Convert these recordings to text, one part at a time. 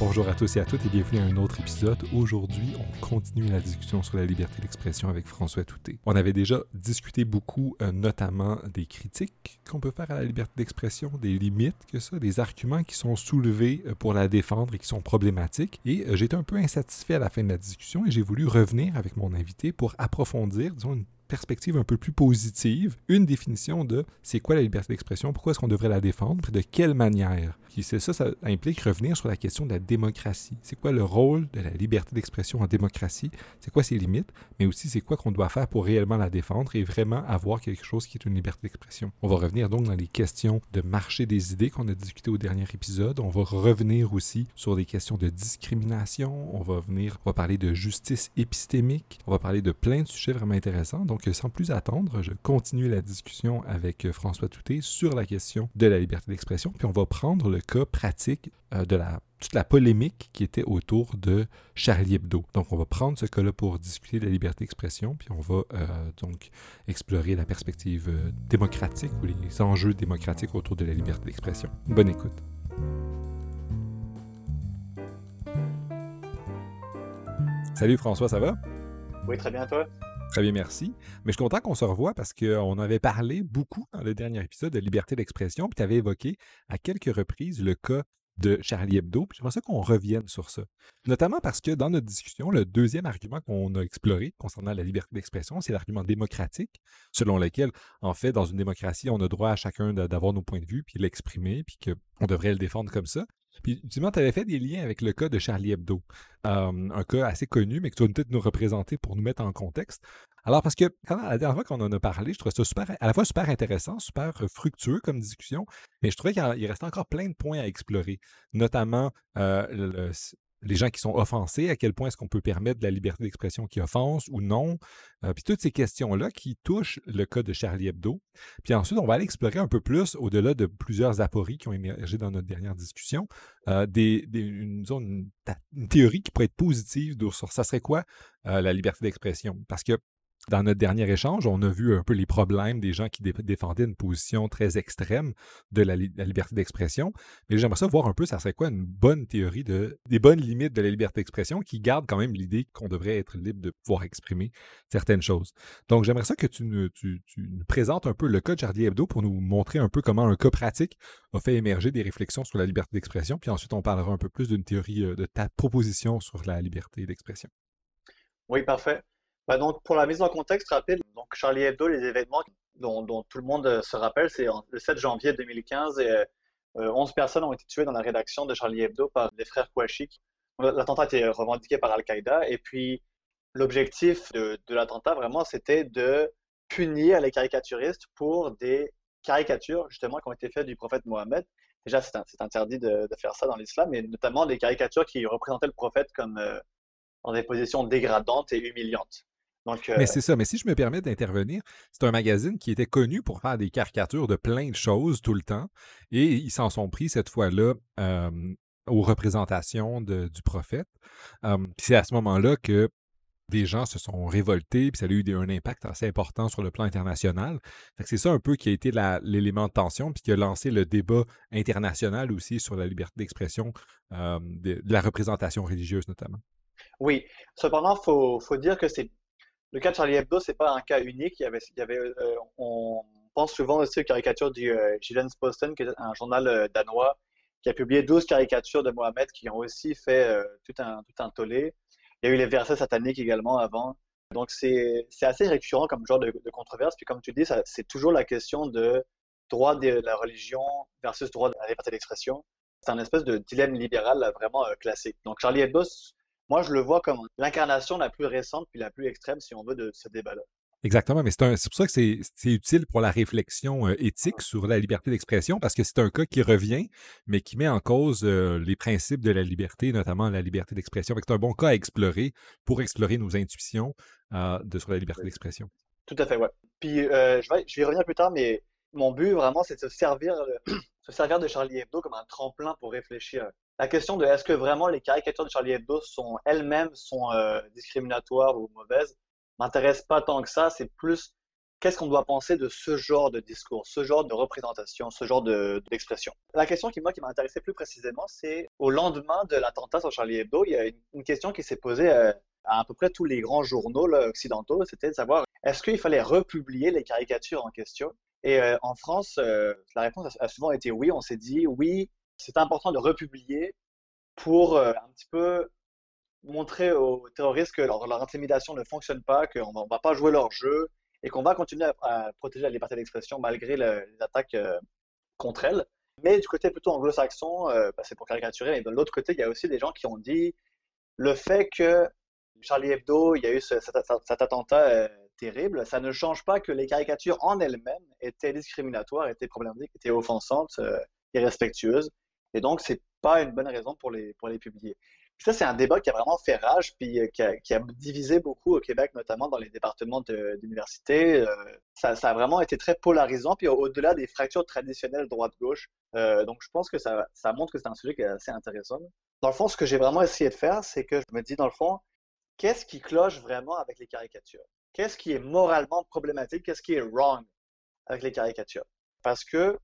Bonjour à tous et à toutes et bienvenue à un autre épisode. Aujourd'hui, on continue la discussion sur la liberté d'expression avec François Touté. On avait déjà discuté beaucoup, euh, notamment des critiques qu'on peut faire à la liberté d'expression, des limites que ça, des arguments qui sont soulevés euh, pour la défendre et qui sont problématiques. Et euh, j'étais un peu insatisfait à la fin de la discussion et j'ai voulu revenir avec mon invité pour approfondir, disons, une perspective un peu plus positive, une définition de c'est quoi la liberté d'expression, pourquoi est-ce qu'on devrait la défendre, de quelle manière. Puis c'est ça, implique revenir sur la question de la démocratie. C'est quoi le rôle de la liberté d'expression en démocratie, c'est quoi ses limites, mais aussi c'est quoi qu'on doit faire pour réellement la défendre et vraiment avoir quelque chose qui est une liberté d'expression? On va revenir donc dans les questions de marché des idées qu'on a discuté au dernier épisode. On va revenir aussi sur des questions de discrimination. On va venir, on va parler de justice épistémique. On va parler de plein de sujets vraiment intéressants. Donc sans plus attendre, je continue la discussion avec François Touté sur la question de la liberté d'expression, puis on va prendre le cas pratique euh, de toute la polémique qui était autour de Charlie Hebdo. Donc, on va prendre ce cas-là pour discuter de la liberté d'expression, puis on va euh, donc explorer la perspective démocratique ou les enjeux démocratiques autour de la liberté d'expression. Bonne écoute. Salut François, ça va? Oui, très bien, toi? Très bien, merci. Mais je suis content qu'on se revoie parce qu'on avait parlé beaucoup dans le dernier épisode de liberté d'expression, puis tu avais évoqué à quelques reprises le cas de Charlie Hebdo. Puis j'aimerais ça qu'on revienne sur ça. Notamment parce que dans notre discussion, le deuxième argument qu'on a exploré concernant la liberté d'expression, c'est l'argument démocratique, selon lequel, en fait, dans une démocratie, on a droit à chacun d'avoir nos points de vue, puis l'exprimer, puis qu'on devrait le défendre comme ça. Puis, justement, tu avais fait des liens avec le cas de Charlie Hebdo, euh, un cas assez connu, mais que tu vas peut-être nous représenter pour nous mettre en contexte. Alors, parce que quand, la dernière fois qu'on en a parlé, je trouvais ça super, à la fois super intéressant, super fructueux comme discussion, mais je trouvais qu'il restait encore plein de points à explorer, notamment euh, le, les gens qui sont offensés, à quel point est-ce qu'on peut permettre la liberté d'expression qui offense ou non, euh, puis toutes ces questions-là qui touchent le cas de Charlie Hebdo. Puis ensuite, on va aller explorer un peu plus, au-delà de plusieurs apories qui ont émergé dans notre dernière discussion, euh, une, théorie qui pourrait être positive sur ça serait quoi euh, la liberté d'expression? Parce que dans notre dernier échange, on a vu un peu les problèmes des gens qui défendaient une position très extrême de la, liberté d'expression. Mais j'aimerais ça voir un peu, ça serait quoi une bonne théorie de, des bonnes limites de la liberté d'expression qui garde quand même l'idée qu'on devrait être libre de pouvoir exprimer certaines choses. Donc, j'aimerais ça que tu, nous, présentes un peu le cas de Charlie Hebdo pour nous montrer un peu comment un cas pratique a fait émerger des réflexions sur la liberté d'expression. Puis ensuite, on parlera un peu plus d'une théorie euh, de ta proposition sur la liberté d'expression. Oui, parfait. Bah, donc, pour la mise en contexte rapide, donc Charlie Hebdo, les événements dont, tout le monde euh, se rappelle, c'est le 7 janvier 2015 et 11 euh, personnes ont été tuées dans la rédaction de Charlie Hebdo par les frères Kouachik. L'attentat été revendiqué par Al-Qaïda et puis l'objectif de, l'attentat vraiment c'était de punir les caricaturistes pour des caricatures justement qui ont été faites du prophète Mohammed. Déjà, c'est interdit de, faire ça dans l'islam, mais notamment des caricatures qui représentaient le prophète comme euh, dans des positions dégradantes et humiliantes. Mais c'est ça. Mais si je me permets d'intervenir, c'est un magazine qui était connu pour faire des caricatures de plein de choses tout le temps. Et ils s'en sont pris cette fois-là aux représentations du prophèt. c'est à ce moment-là que des gens se sont révoltés, puis ça a eu un impact assez important sur le plan international. C'est ça un peu qui a été l'élément de tension, puis qui a lancé le débat international aussi sur la liberté d'expression, de, la représentation religieuse notamment. Oui, cependant, il faut, faut, dire que c'est le cas de Charlie Hebdo, c'est pas un cas unique. Il y avait, euh, on pense souvent aussi aux caricatures du euh, Posten, qui est un journal euh, danois, qui a publié 12 caricatures de Mohamed qui ont aussi fait euh, tout, un, tout un tollé. Il y a eu les versets sataniques également avant. Donc, c'est assez récurrent comme genre de, controverse. Puis, comme tu dis, c'est toujours la question de droit de la religion versus droit de la liberté d'expression. C'est un espèce de dilemme libéral vraiment classique. Donc, Charlie Hebdo moi, je le vois comme l'incarnation la plus récente puis la plus extrême, si on veut, de ce débat-là. Exactement, mais c'est pour ça que c'est utile pour la réflexion euh, éthique sur la liberté d'expression, parce que c'est un cas qui revient, mais qui met en cause euh, les principes de la liberté, notamment la liberté d'expression. C'est un bon cas à explorer pour explorer nos intuitions euh, de, sur la liberté d'expression. Tout à fait, ouais. Puis je, vais, je vais y revenir plus tard, mais mon but vraiment, c'est de se servir, se servir de Charlie Hebdo comme un tremplin pour réfléchir la question de est-ce que vraiment les caricatures de Charlie Hebdo sont elles-mêmes sont euh, discriminatoires ou mauvaises m'intéresse pas tant que ça. C'est plus qu'est-ce qu'on doit penser de ce genre de discours, ce genre de représentation, ce genre d'expression? la question qui, moi, qui m'a intéressé plus précisément, c'est au lendemain de l'attentat sur Charlie Hebdo, il y a une, question qui s'est posée euh, à à peu près tous les grands journaux occidentaux, c'était de savoir est-ce qu'il fallait republier les caricatures en question? Et euh, en France, la réponse a souvent été oui. On s'est dit oui, c'est important de republier pour un petit peu montrer aux terroristes que leur, intimidation ne fonctionne pas, qu'on ne va pas jouer leur jeu et qu'on va continuer à, protéger la liberté d'expression malgré les attaques euh, contre elle. Mais du côté plutôt anglo-saxon, euh, bah, c'est pour caricaturer, mais de l'autre côté, il y a aussi des gens qui ont dit le fait que Charlie Hebdo, il y a eu cet, attentat euh, terrible, ça ne change pas que les caricatures en elles-mêmes étaient discriminatoires, étaient problématiques, étaient offensantes, irrespectueuses. Et donc, c'est pas une bonne raison pour les, pour les publier ça, c'est un débat qui a vraiment fait rage, puis euh, qui a, divisé beaucoup au Québec, notamment dans les départements d'université. Euh, ça, a vraiment été très polarisant, puis au-delà des fractures traditionnelles droite-gauche. Euh, donc, je pense que ça, montre que c'est un sujet qui est assez intéressant. Dans le fond, ce que j'ai vraiment essayé de faire, c'est que je me dis, dans le fond, qu'est-ce qui cloche vraiment avec les caricatures? Qu'est-ce qui est moralement problématique? Qu'est-ce qui est wrong avec les caricatures? Parce que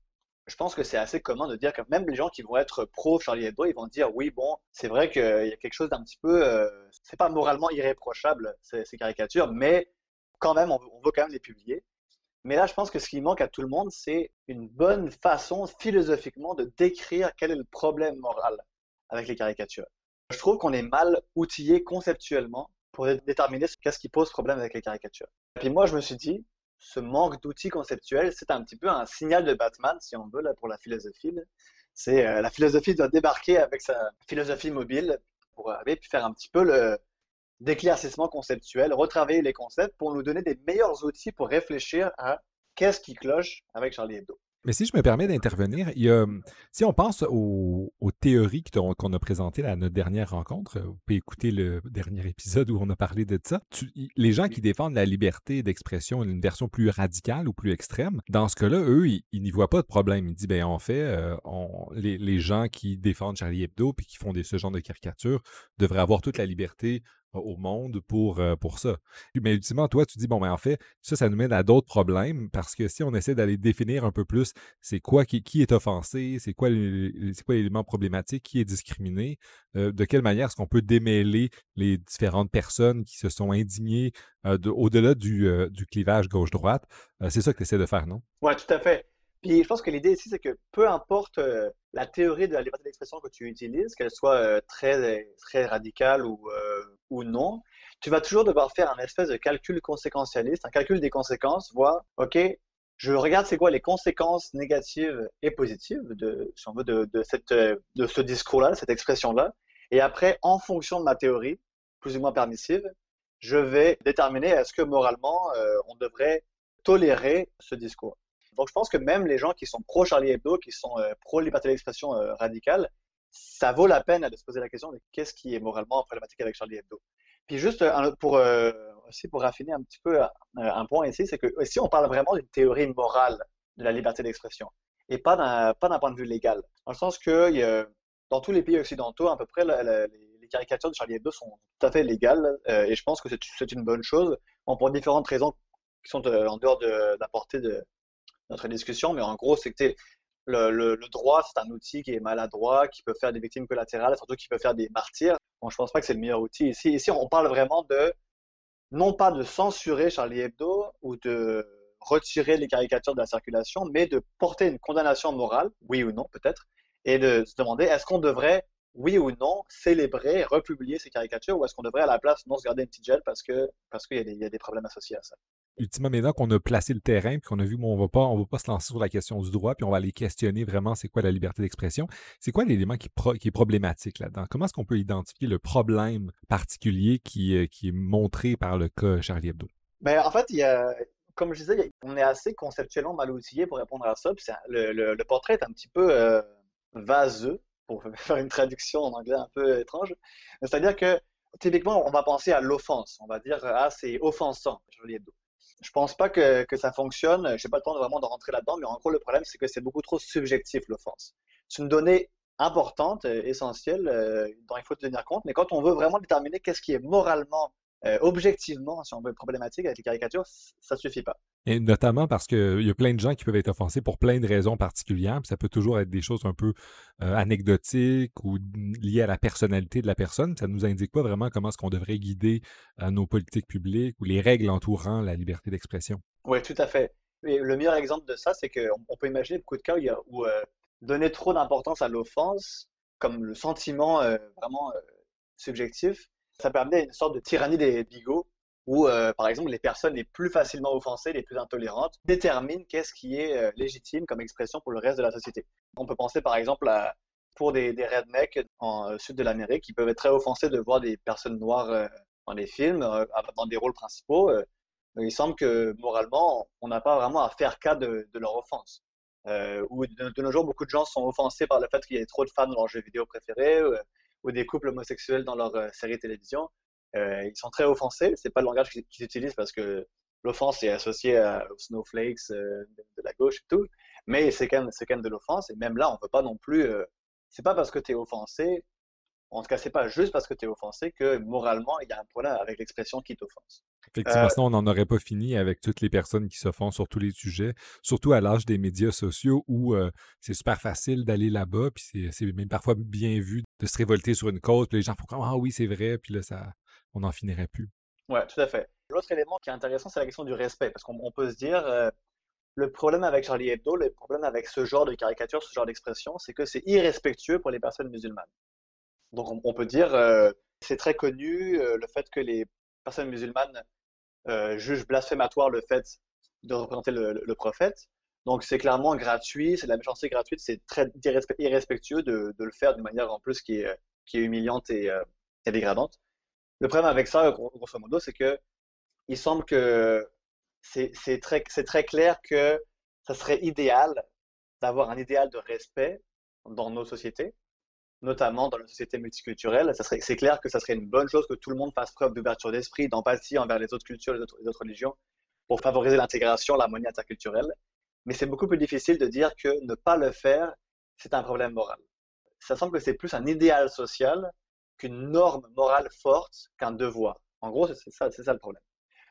je pense que c'est assez commun de dire que même les gens qui vont être pro Charlie Hebdo, ils vont dire oui, bon, c'est vrai qu'il y a quelque chose d'un petit peu, euh, c'est pas moralement irréprochable ces, caricatures, mais quand même, on, veut quand même les publier. Mais là, je pense que ce qui manque à tout le monde, c'est une bonne façon philosophiquement de décrire quel est le problème moral avec les caricatures. Je trouve qu'on est mal outillé conceptuellement pour déterminer qu'est-ce qui pose problème avec les caricatures. Et puis moi, je me suis dit, ce manque d'outils conceptuels, c'est un petit peu un signal de Batman, si on veut, pour la philosophie. C'est euh, la philosophie doit débarquer avec sa philosophie mobile pour arriver puis faire un petit peu le d'éclaircissement conceptuel, retravailler les concepts pour nous donner des meilleurs outils pour réfléchir à qu'est-ce qui cloche avec Charlie Hebdo. Mais si je me permets d'intervenir, si on pense aux, théories qu'on a présentées à notre dernière rencontre, vous pouvez écouter le dernier épisode où on a parlé de ça, les gens qui défendent la liberté d'expression, une version plus radicale ou plus extrême, dans ce cas-là, eux, ils, n'y voient pas de problème. Ils disent, ben en fait, euh, les, gens qui défendent Charlie Hebdo puis qui font des, ce genre de caricatures devraient avoir toute la liberté au monde pour, euh, pour ça. Mais ultimement, toi, tu dis, bon, mais en fait, ça, ça nous mène à d'autres problèmes parce que si on essaie d'aller définir un peu plus c'est quoi qui, qui, est offensé, c'est quoi l'élément problématique, qui est discriminé, euh, de quelle manière est-ce qu'on peut démêler les différentes personnes qui se sont indignées euh, au-delà du, du, clivage gauche-droite? c'est ça que tu essaies de faire, non? Oui, tout à fait. Puis je pense que l'idée ici, c'est que peu importe euh, la théorie de la liberté d'expression que tu utilises, qu'elle soit euh, très, très radicale ou, euh, ou non, tu vas toujours devoir faire un espèce de calcul conséquentialiste, un calcul des conséquences, voir, OK, je regarde c'est quoi les conséquences négatives et positives de, si on veut, de, de, cette, de ce discours-là, cette expression-là. Et après, en fonction de ma théorie, plus ou moins permissive, je vais déterminer est-ce que moralement, on devrait tolérer ce discours. Donc, je pense que même les gens qui sont pro-Charlie Hebdo, qui sont euh, pro-liberté d'expression euh, radicale, ça vaut la peine de se poser la question de qu'est-ce qui est moralement problématique avec Charlie Hebdo. Puis juste pour, euh, aussi pour raffiner un petit peu un point ici, c'est que si on parle vraiment d'une théorie morale de la liberté d'expression et pas d'un pas d'un point de vue légal, dans le sens que dans tous les pays occidentaux, à peu près, les caricatures de Charlie Hebdo sont tout à fait légales et je pense que c'est une bonne chose, pour différentes raisons qui sont en dehors de la portée de, notre discussion, mais en gros, c'est que le, droit, c'est un outil qui est maladroit, qui peut faire des victimes collatérales, surtout qui peut faire des martyrs. Bon, je pense pas que c'est le meilleur outil. Ici, ici, on parle vraiment de, non pas de censurer Charlie Hebdo ou de retirer les caricatures de la circulation, mais de porter une condamnation morale, oui ou non peut-être, et de se demander est-ce qu'on devrait, oui ou non, célébrer, republier ces caricatures, ou est-ce qu'on devrait à la place non se garder une petite gel parce que parce qu'il y, a des problèmes associés à ça? Ultimement, maintenant qu'on a placé le terrain, puis qu'on a vu, bon, on va pas, va pas se lancer sur la question du droit, puis on va aller questionner vraiment c'est quoi la liberté d'expression. C'est quoi l'élément qui, qui, est problématique là-dedans? Comment est-ce qu'on peut identifier le problème particulier qui, euh, est montré par le cas Charlie Hebdo? Ben, en fait, comme je disais, on est assez conceptuellement mal outillé pour répondre à ça. le, le, portrait est un petit peu euh, vaseux, pour faire une traduction en anglais un peu étrange. C'est-à-dire que typiquement, on va penser à l'offense. On va dire, ah, c'est offensant, Charlie Hebdo. Je pense pas que, que ça fonctionne. Je n'ai pas le temps de vraiment de rentrer là-dedans, mais en gros, le problème, c'est que c'est beaucoup trop subjectif, l'offense. C'est une donnée importante, euh, essentielle, euh, dont il faut tenir compte, mais quand on veut vraiment déterminer qu'est-ce qui est moralement, euh, objectivement, si on veut, problématique avec les caricatures, ça suffit pas. Et notamment parce qu'il y a plein de gens qui peuvent être offensés pour plein de raisons particulières. ça peut toujours être des choses un peu euh, anecdotiques ou liées à la personnalité de la personne. Ça ne nous indique pas vraiment comment est-ce qu'on devrait guider euh, nos politiques publiques ou les règles entourant la liberté d'expression. Oui, tout à fait. Et le meilleur exemple de ça, c'est qu'on peut imaginer beaucoup de cas où, euh, donner trop d'importance à l'offense, comme le sentiment vraiment subjectif, ça permet une sorte de tyrannie des bigots où, euh, par exemple, les personnes les plus facilement offensées, les plus intolérantes, déterminent qu'est-ce qui est euh, légitime comme expression pour le reste de la société. On peut penser, par exemple, à, pour des, des rednecks en euh, sud de l'Amérique qui peuvent être très offensés de voir des personnes noires dans des films, dans des rôles principaux. il semble que, moralement, on n'a pas vraiment à faire cas de, leur offense. ou de, de, nos jours, beaucoup de gens sont offensés par le fait qu'il y ait trop de femmes dans leurs jeux vidéo préférés ou des couples homosexuels dans leurs séries télévision. Euh, ils sont très offensés. C'est pas le langage qu'ils utilisent parce que l'offense est associée aux snowflakes euh, de, la gauche et tout. Mais c'est quand, même, de l'offense. Et même là, on peut pas non plus. Euh, c'est pas parce que tu es offensé, en tout cas, c'est pas juste parce que tu es offensé que moralement, il y a un problème avec l'expression qui t'offense. Effectivement, sinon on n'en aurait pas fini avec toutes les personnes qui s'offensent sur tous les sujets, surtout à l'âge des médias sociaux où c'est super facile d'aller là-bas, puis c'est même parfois bien vu de se révolter sur une cause, puis les gens font comme Ah oui, c'est vrai, puis là, ça, on n'en finirait plus. Oui, tout à fait. L'autre élément qui est intéressant, c'est la question du respect, parce qu'on peut se dire, euh, le problème avec Charlie Hebdo, le problème avec ce genre de caricature, ce genre d'expression, c'est que c'est irrespectueux pour les personnes musulmanes. Donc on, peut dire, euh, c'est très connu euh, le fait que les personnes musulmanes jugent blasphématoire le fait de représenter le, prophète. Donc c'est clairement gratuit, c'est de la méchanceté gratuite, c'est très irrespectueux de, le faire d'une manière en plus qui est, qui est humiliante et dégradante. Le problème avec ça, grosso modo, c'est que il semble que c'est très, très clair que ça serait idéal d'avoir un idéal de respect dans nos sociétés, notamment dans la société multiculturelle. C'est clair que ça serait une bonne chose que tout le monde fasse preuve d'ouverture d'esprit, d'empathie envers les autres cultures, les autres, les autres religions, pour favoriser l'intégration, l'harmonie interculturelle. Mais c'est beaucoup plus difficile de dire que ne pas le faire, c'est un problème moral. Ça semble que c'est plus un idéal social qu'une norme morale forte qu'un devoir. En gros, c'est ça le problème.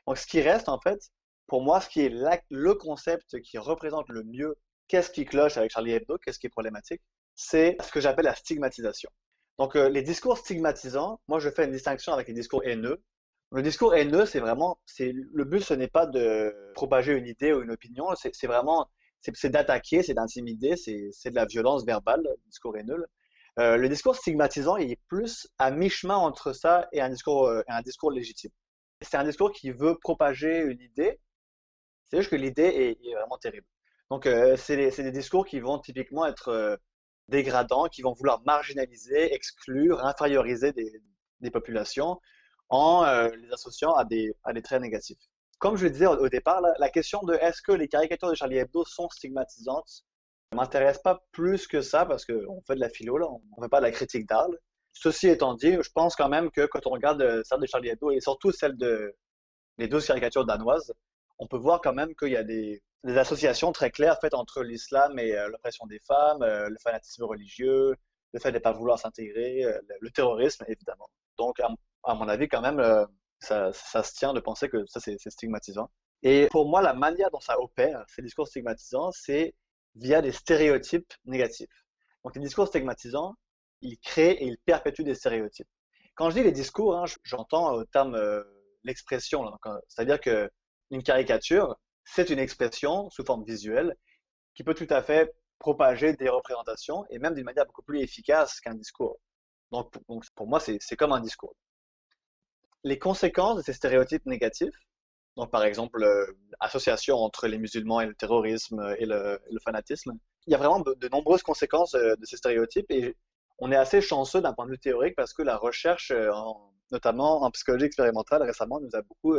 Donc, ce qui reste, en fait, pour moi, ce qui est le concept qui représente le mieux qu'est-ce qui cloche avec Charlie Hebdo, qu'est-ce qui est problématique, c'est ce que j'appelle la stigmatisation. Donc, euh, les discours stigmatisants, moi, je fais une distinction avec les discours haineux. Le discours haineux, c'est vraiment, c'est le but, ce n'est pas de propager une idée ou une opinion, c'est vraiment, c'est d'attaquer, c'est d'intimider, c'est de la violence verbale, le discours haineux. Euh, le discours stigmatisant, il est plus à mi-chemin entre ça et un discours, euh, un discours légitime. C'est un discours qui veut propager une idée, c'est juste que l'idée est, vraiment terrible. Donc, c'est des, discours qui vont typiquement être dégradants, qui vont vouloir marginaliser, exclure, inférioriser des, populations en les associant à des, à des traits négatifs. Comme je le disais au, départ, la question de est-ce que les caricatures de Charlie Hebdo sont stigmatisantes m'intéresse pas plus que ça parce qu'on fait de la philo, là, on ne fait pas de la critique d'art. Ceci étant dit, je pense quand même que quand on regarde euh, celle de Charlie Hebdo et surtout celle de les 12 caricatures danoises, on peut voir quand même qu'il y a des, associations très claires faites entre l'islam et euh, l'oppression des femmes, euh, le fanatisme religieux, le fait de ne pas vouloir s'intégrer, le, terrorisme, évidemment. Donc, à, mon avis, quand même, ça, ça, se tient de penser que ça, c'est stigmatisant. Et pour moi, la manière dont ça opère, ces discours stigmatisants, c'est via des stéréotypes négatifs. Donc les discours stigmatisants, ils créent et ils perpétuent des stéréotypes. Quand je dis les discours, hein, j'entends au terme euh, l'expression, c'est-à-dire que une caricature, c'est une expression sous forme visuelle qui peut tout à fait propager des représentations et même d'une manière beaucoup plus efficace qu'un discours. Donc, pour moi, c'est comme un discours. Les conséquences de ces stéréotypes négatifs, donc, par exemple, l'association euh, entre les musulmans et le terrorisme et le, fanatisme. Il y a vraiment de, nombreuses conséquences euh, de ces stéréotypes et on est assez chanceux d'un point de vue théorique parce que la recherche, euh, notamment en psychologie expérimentale récemment, nous a beaucoup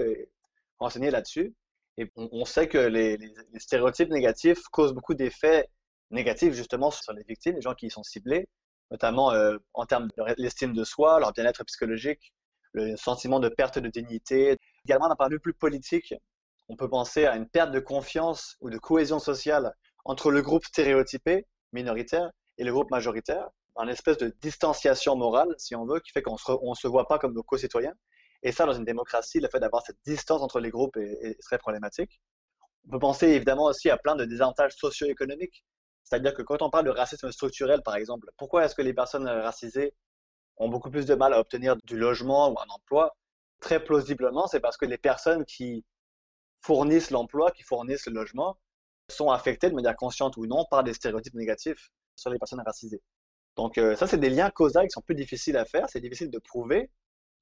renseigné là-dessus. Et on, sait que les, stéréotypes négatifs causent beaucoup d'effets négatifs justement sur les victimes, les gens qui y sont ciblés, notamment en termes de l'estime de soi, leur bien-être psychologique, le sentiment de perte de dignité, Également, d'un point de vue plus politique, on peut penser à une perte de confiance ou de cohésion sociale entre le groupe stéréotypé, minoritaire, et le groupe majoritaire, une espèce de distanciation morale, si on veut, qui fait qu'on ne se, voit pas comme nos co-citoyens. Et ça, dans une démocratie, le fait d'avoir cette distance entre les groupes est, très problématique. On peut penser évidemment aussi à plein de désavantages socio-économiques. C'est-à-dire que quand on parle de racisme structurel, par exemple, pourquoi est-ce que les personnes racisées ont beaucoup plus de mal à obtenir du logement ou un emploi? Très plausiblement, c'est parce que les personnes qui fournissent l'emploi, qui fournissent le logement, sont affectées de manière consciente ou non par des stéréotypes négatifs sur les personnes racisées. Donc euh, ça, c'est des liens causaux qui sont plus difficiles à faire. C'est difficile de prouver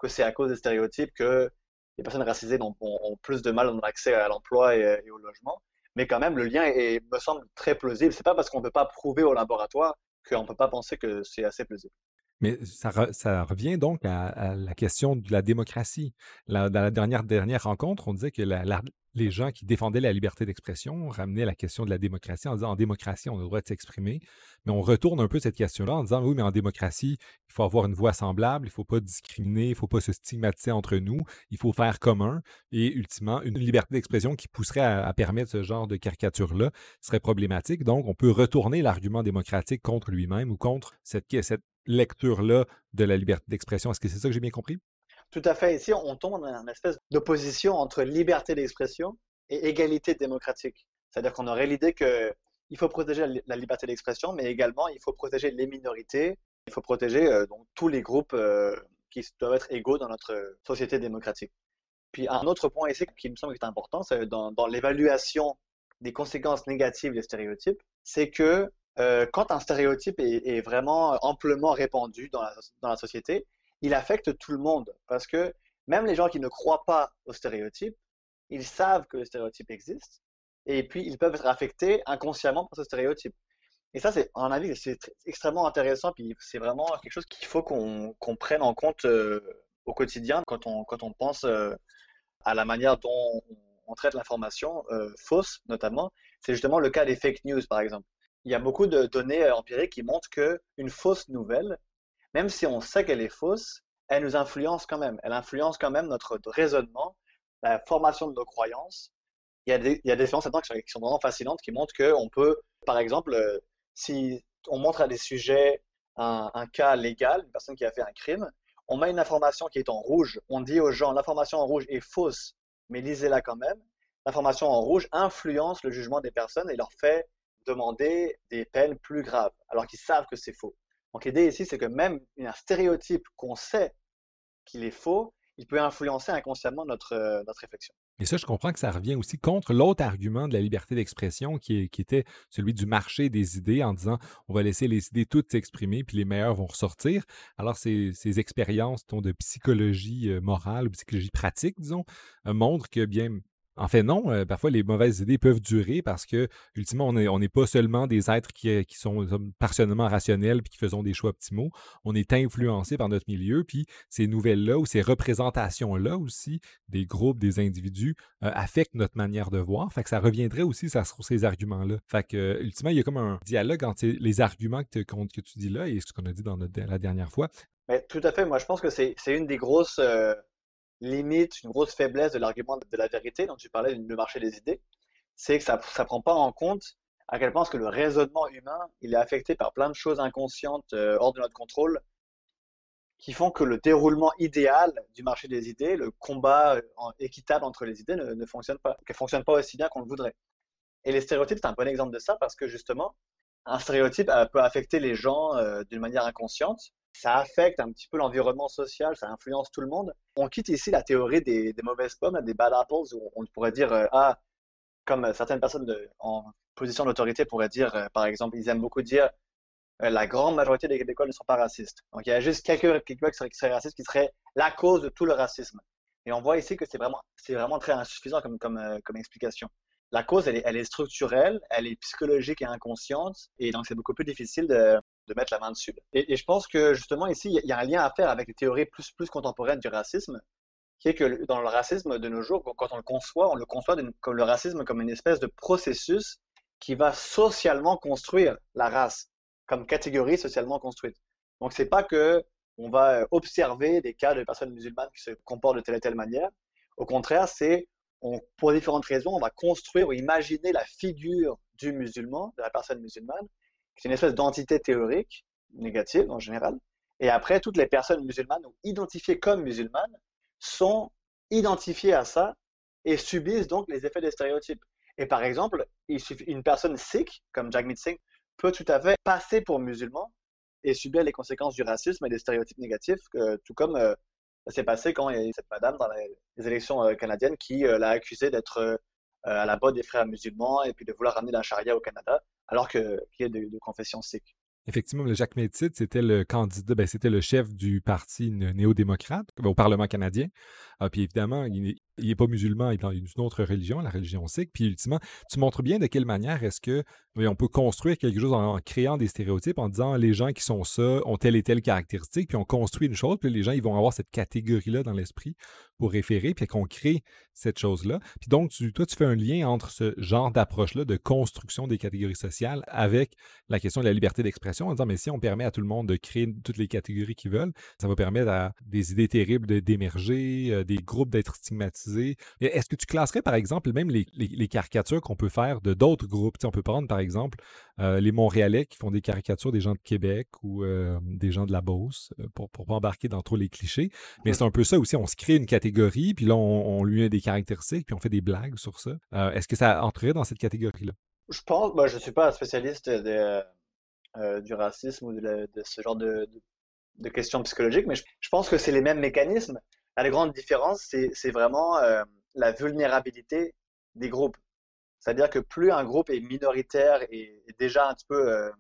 que c'est à cause des stéréotypes que les personnes racisées ont, plus de mal à accès à l'emploi et, au logement. Mais quand même, le lien est, me semble très plausible. C'est pas parce qu'on ne peut pas prouver au laboratoire qu'on ne peut pas penser que c'est assez plausible. Mais ça, revient donc à, la question de la démocratie. dans la dernière, dernière rencontre, on disait que les gens qui défendaient la liberté d'expression ramenaient la question de la démocratie en disant en démocratie, on a le droit de s'exprimer. Mais on retourne un peu cette question-là en disant oui, mais en démocratie, il faut avoir une voix semblable, il ne faut pas discriminer, il ne faut pas se stigmatiser entre nous, il faut faire commun. Et ultimement, une liberté d'expression qui pousserait à, permettre ce genre de caricature-là serait problématique. Donc, on peut retourner l'argument démocratique contre lui-même ou contre cette, cette lecture-là de la liberté d'expression. Est-ce que c'est ça que j'ai bien compris? Tout à fait. Ici, on tombe dans une espèce d'opposition entre liberté d'expression et égalité démocratique. C'est-à-dire qu'on aurait l'idée qu'il faut protéger la liberté d'expression, mais également il faut protéger les minorités, il faut protéger euh, donc, tous les groupes euh, qui doivent être égaux dans notre société démocratique. Puis un autre point ici qui me semble est important, c'est dans, dans l'évaluation des conséquences négatives des stéréotypes, c'est que euh, quand un stéréotype est, vraiment amplement répandu dans la, société, il affecte tout le monde. Parce que même les gens qui ne croient pas au stéréotype, ils savent que le stéréotype existe. Et puis, ils peuvent être affectés inconsciemment par ce stéréotype. Et ça, c'est, un avis, c'est extrêmement intéressant. Puis, c'est vraiment quelque chose qu'il faut qu'on prenne en compte euh, au quotidien quand on, quand on pense euh, à la manière dont on traite l'information fausse, notamment. C'est justement le cas des fake news, par exemple il y a beaucoup de données euh, empiriques qui montrent qu'une fausse nouvelle, même si on sait qu'elle est fausse, elle nous influence quand même. Elle influence quand même notre raisonnement, la formation de nos croyances. Il y a des, il y a des expériences qui sont vraiment fascinantes qui montrent qu'on peut, par exemple, euh, si on montre à des sujets un, cas légal, une personne qui a fait un crime, on met une information qui est en rouge, on dit aux gens l'information en rouge est fausse, mais lisez-la quand même. L'information en rouge influence le jugement des personnes et leur fait demander des peines plus graves, alors qu'ils savent que c'est faux. Donc l'idée ici, c'est que même un stéréotype qu'on sait qu'il est faux, il peut influencer inconsciemment notre, euh, notre réflexion. Et ça, je comprends que ça revient aussi contre l'autre argument de la liberté d'expression qui, était celui du marché des idées en disant on va laisser les idées toutes s'exprimer puis les meilleures vont ressortir. Alors, ces, ces expériences de psychologie euh, morale, psychologie pratique, disons, euh, montrent que bien en fait, non. Euh, parfois, les mauvaises idées peuvent durer parce que, ultimement, on n'est pas seulement des êtres qui, euh, sont partiellement rationnels puis qui faisons des choix optimaux. On est influencé par notre milieu. Puis ces nouvelles-là ou ces représentations-là aussi des groupes, des individus euh, affectent notre manière de voir. Fait que ça reviendrait aussi sur ces arguments-là. Fait que, ultimement, il y a comme un dialogue entre les arguments que, que tu dis là et ce qu'on a dit dans la dernière fois. Mais tout à fait. Moi, je pense que c'est une des grosses limite, une grosse faiblesse de l'argument de la vérité, dont tu parlais du marché des idées, c'est que ça ne prend pas en compte à quel point que le raisonnement humain, il est affecté par plein de choses inconscientes euh, hors de notre contrôle, qui font que le déroulement idéal du marché des idées, le combat euh, équitable entre les idées ne, fonctionne pas, ne fonctionne pas aussi bien qu'on le voudrait. Et les stéréotypes, c'est un bon exemple de ça parce que justement, un stéréotype euh, peut affecter les gens d'une manière inconsciente ça affecte un petit peu l'environnement social, ça influence tout le monde. On quitte ici la théorie des, mauvaises pommes, des bad apples, où on pourrait dire, euh, ah, comme certaines personnes en position d'autorité pourraient dire, euh, par exemple, ils aiment beaucoup dire, euh, la grande majorité des écoles ne sont pas racistes. Donc il y a juste quelques, quelques qui, seraient, qui seraient racistes qui seraient la cause de tout le racisme. Et on voit ici que c'est vraiment, c'est vraiment très insuffisant comme, comme, comme explication. La cause, elle est, elle est structurelle, elle est psychologique et inconsciente, et donc c'est beaucoup plus difficile de, mettre la main dessus. Et, je pense que justement ici, il y a un lien à faire avec les théories plus, plus contemporaines du racisme, qui est que dans le racisme de nos jours, quand on le conçoit, on le conçoit comme le racisme comme une espèce de processus qui va socialement construire la race, comme catégorie socialement construite. Donc c'est pas que on va observer des cas de personnes musulmanes qui se comportent de telle et telle manière. Au contraire, c'est pour différentes raisons, on va construire ou imaginer la figure du musulman, de la personne musulmane, c'est une espèce d'entité théorique négative en général. Et après, toutes les personnes musulmanes ou identifiées comme musulmanes sont identifiées à ça et subissent donc les effets des stéréotypes. Et par exemple, une personne sikh, comme Jagmeet Singh, peut tout à fait passer pour musulman et subir les conséquences du racisme et des stéréotypes négatifs, tout comme euh, ça s'est passé quand il y a eu cette madame dans les, élections euh, canadiennes qui euh, l'a accusé d'être à la botte des frères musulmans et puis de vouloir ramener la charia au Canada, alors qu'il est de, de confession sikh. Effectivement, le Jacques Métis, c'était le candidat, ben, c'était le chef du parti néo-démocrate au Parlement canadien. Ah, puis évidemment, il n'est pas musulman, il est d'une autre religion, la religion sikh. Puis ultimement, tu montres bien de quelle manière est-ce que on peut construire quelque chose en, créant des stéréotypes, en disant les gens qui sont ça ont telle et telle caractéristique, puis on construit une chose, puis les gens ils vont avoir cette catégorie-là dans l'esprit pour référer, puis qu'on crée cette chose-là. Puis donc, toi, tu fais un lien entre ce genre d'approche-là de construction des catégories sociales avec la question de la liberté d'expression, en disant, mais si on permet à tout le monde de créer toutes les catégories qu'ils veulent, ça va permettre à des idées terribles d'émerger, euh, des groupes d'être stigmatisés. Est-ce que tu classerais, par exemple, même les, caricatures qu'on peut faire de d'autres groupes? on peut prendre, par exemple, euh, les Montréalais qui font des caricatures des gens de Québec ou euh, des gens de la Beauce, pour ne pas embarquer dans trop les clichés. Mais c'est un peu ça aussi, on se crée une catégorie, puis là, on, lui met des caractéristiques, puis on fait des blagues sur ça. Est-ce que ça entrerait dans cette catégorie-là? Je pense, moi, je ne suis pas un spécialiste du racisme ou de, ce genre de, questions psychologiques, mais je, je pense que c'est les mêmes mécanismes. La grande différence, c'est vraiment euh, la vulnérabilité des groupes. C'est-à-dire que plus un groupe est minoritaire et, déjà un petit peu euh,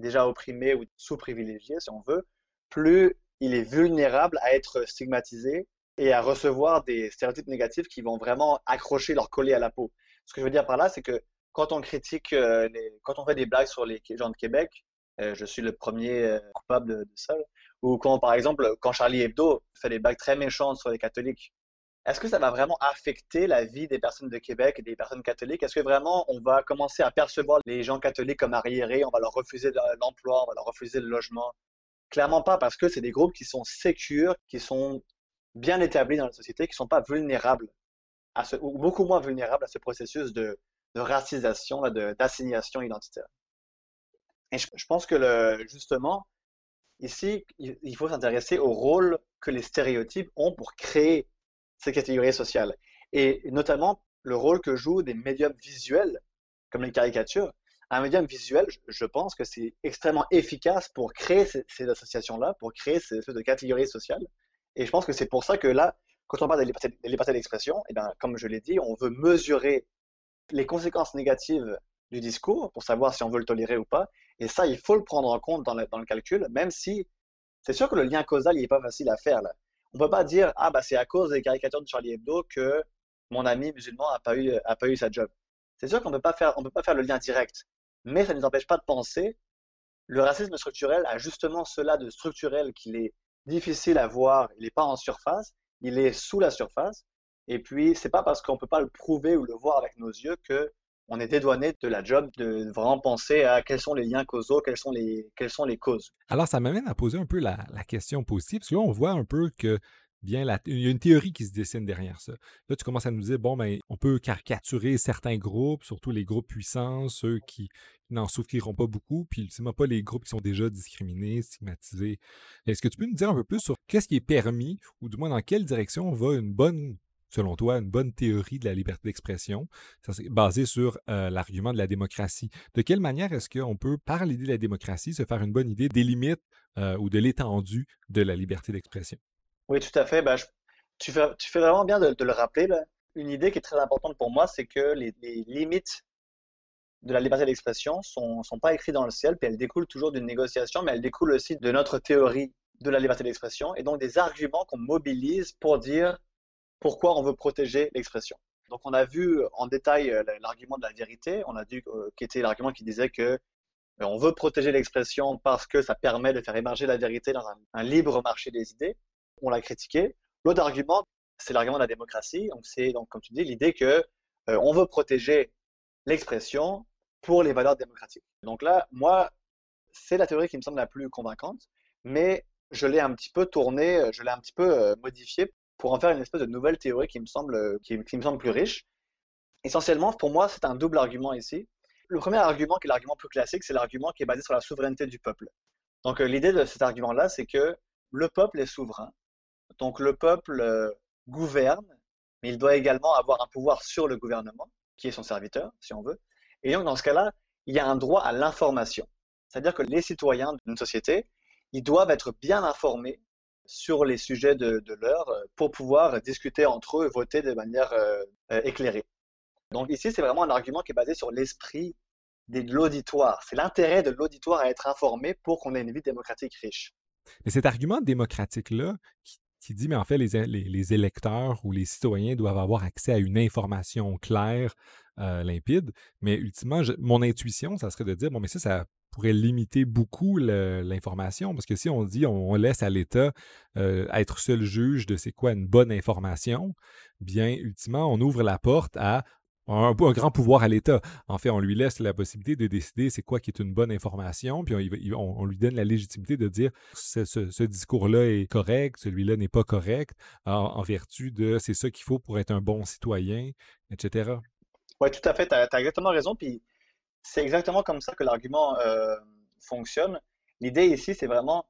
déjà opprimé ou sous-privilégié, si on veut, plus il est vulnérable à être stigmatisé et à recevoir des stéréotypes négatifs qui vont vraiment accrocher leur collier à la peau. Ce que je veux dire par là, c'est que quand on critique, euh, quand on fait des blagues sur les gens de Québec, je suis le premier coupable de, de ça, ou quand, par exemple, quand Charlie Hebdo fait des blagues très méchantes sur les catholiques, est-ce que ça va vraiment affecter la vie des personnes de Québec et des personnes catholiques? Est-ce que vraiment on va commencer à percevoir les gens catholiques comme arriérés, on va leur refuser l'emploi, on va leur refuser le logement? Clairement pas, parce que c'est des groupes qui sont sécures, qui sont bien établis dans la société, qui ne sont pas vulnérables, à ce, ou beaucoup moins vulnérables à ce processus de, de racisation, d'assignation identitaire. Et je, pense que justement, Ici, il faut s'intéresser au rôle que les stéréotypes ont pour créer ces catégories sociales. Et notamment le rôle que jouent des médiums visuels, comme les caricatures. Un médium visuel, je pense que c'est extrêmement efficace pour créer ces, associations-là, pour créer ces espèces de catégories sociales. Et je pense que c'est pour ça que là, quand on parle de liberté d'expression, eh bien, comme je l'ai dit, on veut mesurer les conséquences négatives du discours pour savoir si on veut le tolérer ou pas. Et ça, il faut le prendre en compte dans le, calcul, même si c'est sûr que le lien causal, il n'est pas facile à faire. On ne peut pas dire, ah, bah, c'est à cause des caricatures de Charlie Hebdo que mon ami musulman n'a pas, eu, a pas eu sa job. C'est sûr qu'on ne peut pas faire le lien direct. Mais ça ne nous empêche pas de penser, le racisme structurel a justement cela de structurel qu'il est difficile à voir, il n'est pas en surface, il est sous la surface. Et puis, c'est pas parce qu'on ne peut pas le prouver ou le voir avec nos yeux que on est dédouané de la job de vraiment penser à quels sont les liens causaux, quelles sont les, sont les causes. Alors, ça m'amène à poser un peu la, question positive, parce que là, on voit un peu que bien il y a une théorie qui se dessine derrière ça. Là, tu commences à nous dire, bon, ben, on peut caricaturer certains groupes, surtout les groupes puissants, ceux qui n'en souffriront pas beaucoup, puis ultimement pas les groupes qui sont déjà discriminés, stigmatisés. Est-ce que tu peux nous dire un peu plus sur qu'est-ce qui est permis, ou du moins dans quelle direction va une bonne selon toi, une bonne théorie de la liberté d'expression, basée sur euh, l'argument de la démocratie. De quelle manière est-ce qu'on peut, par l'idée de la démocratie, se faire une bonne idée des limites euh, ou de l'étendue de la liberté d'expression? Oui, tout à fait. Ben, tu, fais, vraiment bien de, le rappeler. Une idée qui est très importante pour moi, c'est que les, limites de la liberté d'expression ne sont, sont, pas écrites dans le ciel, puis elles découlent toujours d'une négociation, mais elles découlent aussi de notre théorie de la liberté d'expression, et donc des arguments qu'on mobilise pour dire pourquoi on veut protéger l'expression. Donc on a vu en détail euh, l'argument de la vérité, on a vu euh, qui était l'argument qui disait que euh, on veut protéger l'expression parce que ça permet de faire émerger la vérité dans un, libre marché des idées. On l'a critiqué. L'autre argument, c'est l'argument de la démocratie. Donc c'est donc comme tu dis l'idée que on veut protéger l'expression pour les valeurs démocratiques. Donc là, moi, c'est la théorie qui me semble la plus convaincante, mais je l'ai un petit peu tournée, je l'ai un petit peu modifiée pour en faire une espèce de nouvelle théorie qui me semble, euh, qui, me semble plus riche. Essentiellement, pour moi, c'est un double argument ici. Le premier argument, qui est l'argument plus classique, c'est l'argument qui est basé sur la souveraineté du peuple. Donc, euh, l'idée de cet argument-là, c'est que le peuple est souverain. Donc, le peuple euh, gouverne, mais il doit également avoir un pouvoir sur le gouvernement. qui est son serviteur, si on veut. Et donc, dans ce cas-là, il y a un droit à l'information. C'est-à-dire que les citoyens d'une société, ils doivent être bien informés sur les sujets de, l'heure euh, pour pouvoir discuter entre eux et voter de manière euh, euh, éclairée. Donc ici, c'est vraiment un argument qui est basé sur l'esprit de l'auditoire. C'est l'intérêt de l'auditoire à être informé pour qu'on ait une vie démocratique riche. Mais cet argument démocratique-là, qui, dit, mais en fait, les, électeurs ou les citoyens doivent avoir accès à une information claire, limpide, mais ultimement, mon intuition, ça serait de dire, bon, mais ça, ça pourrait limiter beaucoup l'information, parce que si on dit on, laisse à l'État euh, être seul juge de c'est quoi une bonne information, bien, ultimement, on ouvre la porte à un, grand pouvoir à l'État. En fait, on lui laisse la possibilité de décider c'est quoi qui est une bonne information, puis on, lui donne la légitimité de dire ce, discours-là est correct, celui-là n'est pas correct, en, vertu de c'est ça qu'il faut pour être un bon citoyen, etc. Oui, tout à fait, tu as, as, exactement raison. Puis c'est exactement comme ça que l'argument euh, fonctionne. L'idée ici, c'est vraiment,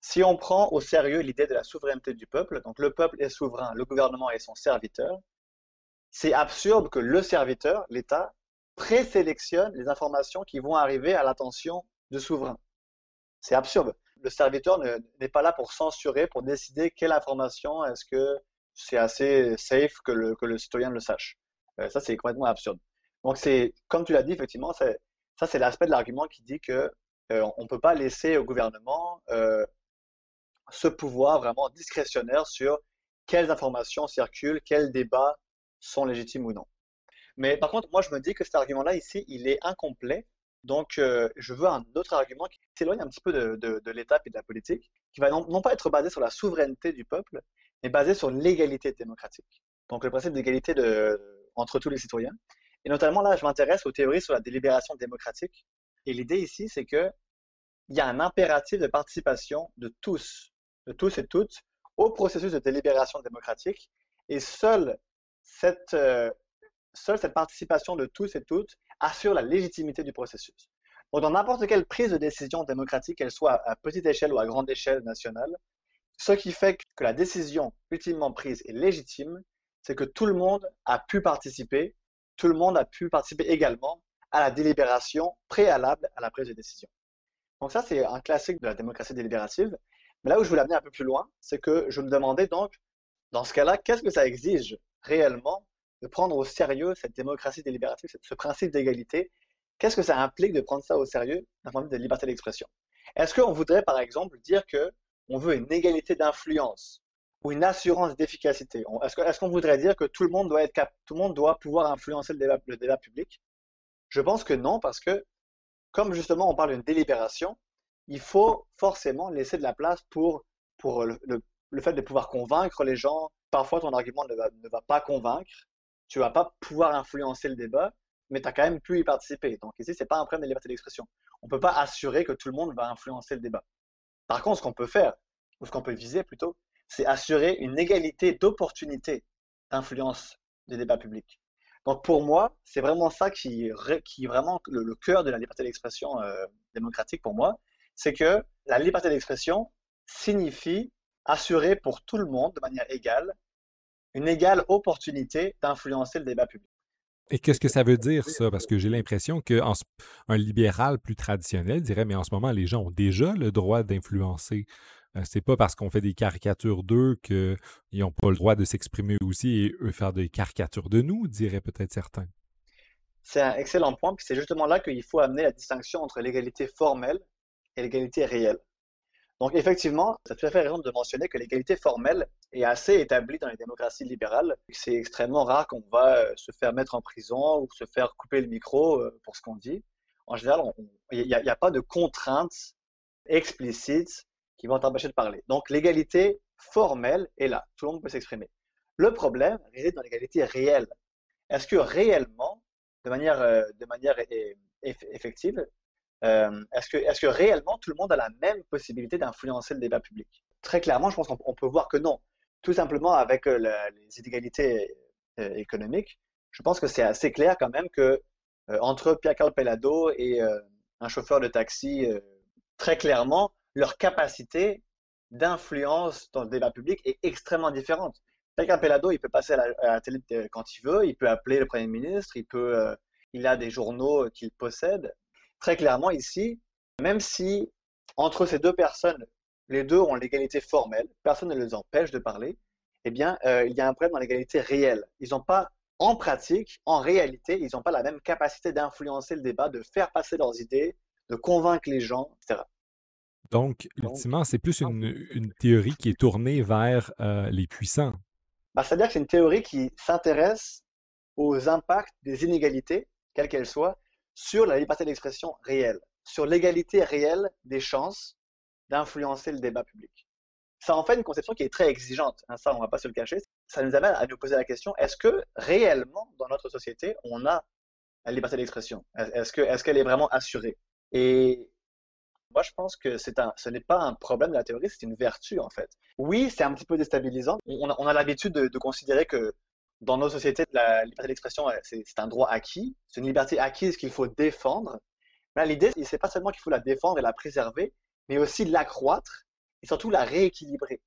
si on prend au sérieux l'idée de la souveraineté du peuple, donc le peuple est souverain, le gouvernement est son serviteur, c'est absurde que le serviteur, l'État, présélectionne les informations qui vont arriver à l'attention du souverain. C'est absurde. Le serviteur n'est pas là pour censurer, pour décider quelle information est-ce que c'est assez safe que le, que le citoyen le sache. Euh, ça, c'est complètement absurde. Donc, c'est, comme tu l'as dit, effectivement, ça, c'est l'aspect de l'argument qui dit que euh, on ne peut pas laisser au gouvernement euh, ce pouvoir vraiment discrétionnaire sur quelles informations circulent, quels débats sont légitimes ou non. Mais par contre, moi, je me dis que cet argument-là, ici, il est incomplet. Donc, euh, je veux un autre argument qui s'éloigne un petit peu de, de, l'étape et de la politique, qui va non, pas être basé sur la souveraineté du peuple, mais basé sur l'égalité démocratique. Donc, le principe d'égalité entre tous les citoyens. Et notamment là, je m'intéresse aux théories sur la délibération démocratique. Et l'idée ici, c'est que il y a un impératif de participation de tous, de tous et toutes, au processus de délibération démocratique. Et seule cette, euh, seule cette participation de tous et toutes assure la légitimité du processus. Dans n'importe quelle prise de décision démocratique, qu'elle soit à petite échelle ou à grande échelle nationale, ce qui fait que la décision ultimement prise est légitime, c'est que tout le monde a pu participer tout le monde a pu participer également à la délibération préalable à la prise de décision. Donc ça, c'est un classique de la démocratie délibérative. Mais là où je voulais amener un peu plus loin, c'est que je me demandais donc, dans ce cas-là, qu'est-ce que ça exige réellement de prendre au sérieux cette démocratie délibérative, ce principe d'égalité? Qu'est-ce que ça implique de prendre ça au sérieux d'un point de vue de liberté d'expression? Est-ce qu'on voudrait, par exemple, dire que on veut une égalité d'influence ou une assurance d'efficacité? Est-ce qu'on voudrait dire que tout le monde doit être tout le monde doit pouvoir influencer le débat, public? Je pense que non, parce que comme justement on parle d'une délibération, il faut forcément laisser de la place pour, pour le, fait de pouvoir convaincre les gens. Parfois, ton argument ne va, ne pas convaincre, tu vas pas pouvoir influencer le débat, mais tu as quand même pu y participer. Donc ici, c'est pas un problème de liberté d'expression. On ne peut pas assurer que tout le monde va influencer le débat. Par contre, ce qu'on peut faire, ou ce qu'on peut viser plutôt, c'est assurer une égalité d'opportunité d'influence des débats publics. Donc pour moi, c'est vraiment ça qui, qui est vraiment le, cœur de la liberté d'expression euh, démocratique pour moi, c'est que la liberté d'expression signifie assurer pour tout le monde de manière égale une égale opportunité d'influencer le débat public. Et qu'est-ce que ça veut dire, ça? Parce que j'ai l'impression qu'un libéral plus traditionnel dirait, mais en ce moment, les gens ont déjà le droit d'influencer euh, c'est pas parce qu'on fait des caricatures d'eux qu'ils n'ont pas le droit de s'exprimer aussi et eux faire des caricatures de nous, diraient peut-être certains. C'est un excellent point, puis c'est justement là qu'il faut amener la distinction entre l'égalité formelle et l'égalité réelle. Donc effectivement, à fait raison de mentionner que l'égalité formelle est assez établie dans les démocraties libérales. C'est extrêmement rare qu'on va euh, se faire mettre en prison ou se faire couper le micro euh, pour ce qu'on dit. En général, il n'y a, a, pas de contraintes explicites qui vont t'empêcher de parler. Donc l'égalité formelle est là, tout le monde peut s'exprimer. Le problème réside dans l'égalité réelle. Est-ce que réellement, de manière, euh, de manière effective, euh, est-ce que, réellement tout le monde a la même possibilité d'influencer le débat public? Très clairement, je pense qu'on peut voir que non. Tout simplement avec euh, les inégalités économiques, je pense que c'est assez clair quand même que entre Pierre-Carl Pellado et un chauffeur de taxi, très clairement, leur capacité d'influence dans le débat public est extrêmement différente. Quelqu'un Pelado, il peut passer à la, télé quand il veut, il peut appeler le Premier ministre, il peut, il a des journaux qu'il possède. Très clairement ici, même si entre ces deux personnes, les deux ont l'égalité formelle, personne ne les empêche de parler, eh bien, il y a un problème dans l'égalité réelle. Ils n'ont pas en pratique, en réalité, ils n'ont pas la même capacité d'influencer le débat, de faire passer leurs idées, de convaincre les gens, etc. Donc, ultimement, c'est plus une, théorie qui est tournée vers euh, les puissants. Bah, C'est-à-dire que c'est une théorie qui s'intéresse aux impacts des inégalités, quelles qu'elles soient, sur la liberté d'expression réelle, sur l'égalité réelle des chances d'influencer le débat public. Ça en fait une conception qui est très exigeante, hein, ça on ne va pas se le cacher. Ça nous amène à nous poser la question, est-ce que réellement dans notre société on a la liberté d'expression? Est-ce qu'elle est, qu'elle est vraiment assurée? Et moi je pense que un, ce n'est pas un problème de la théorie, c'est une vertu en fait. Oui, c'est un petit peu déstabilisant. On a, l'habitude de, de, considérer que dans nos sociétés, la liberté d'expression, c'est un droit acquis, c'est une liberté acquise qu'il faut défendre. Mais l'idée, c'est pas seulement qu'il faut la défendre et la préserver, mais aussi l'accroître et surtout la rééquilibrer.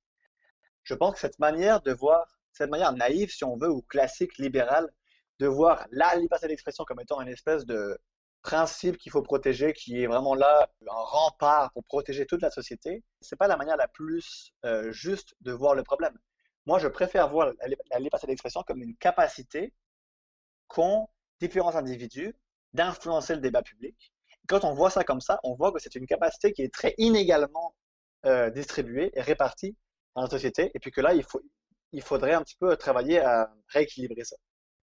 Je pense que cette manière de voir, cette manière naïve, si on veut, ou classique, libérale, de voir la liberté d'expression comme étant une espèce de principe qu'il faut protéger, qui est vraiment là, un rempart pour protéger toute la société, c'est pas la manière la plus euh, juste de voir le problème. Moi, je préfère voir la liberté d'expression comme une capacité qu'ont différents individus d'influencer le débat public. Quand on voit ça comme ça, on voit que c'est une capacité qui est très inégalement euh, distribuée et répartie dans la société, et puis que là, il, faut, il faudrait un petit peu travailler à rééquilibrer ça.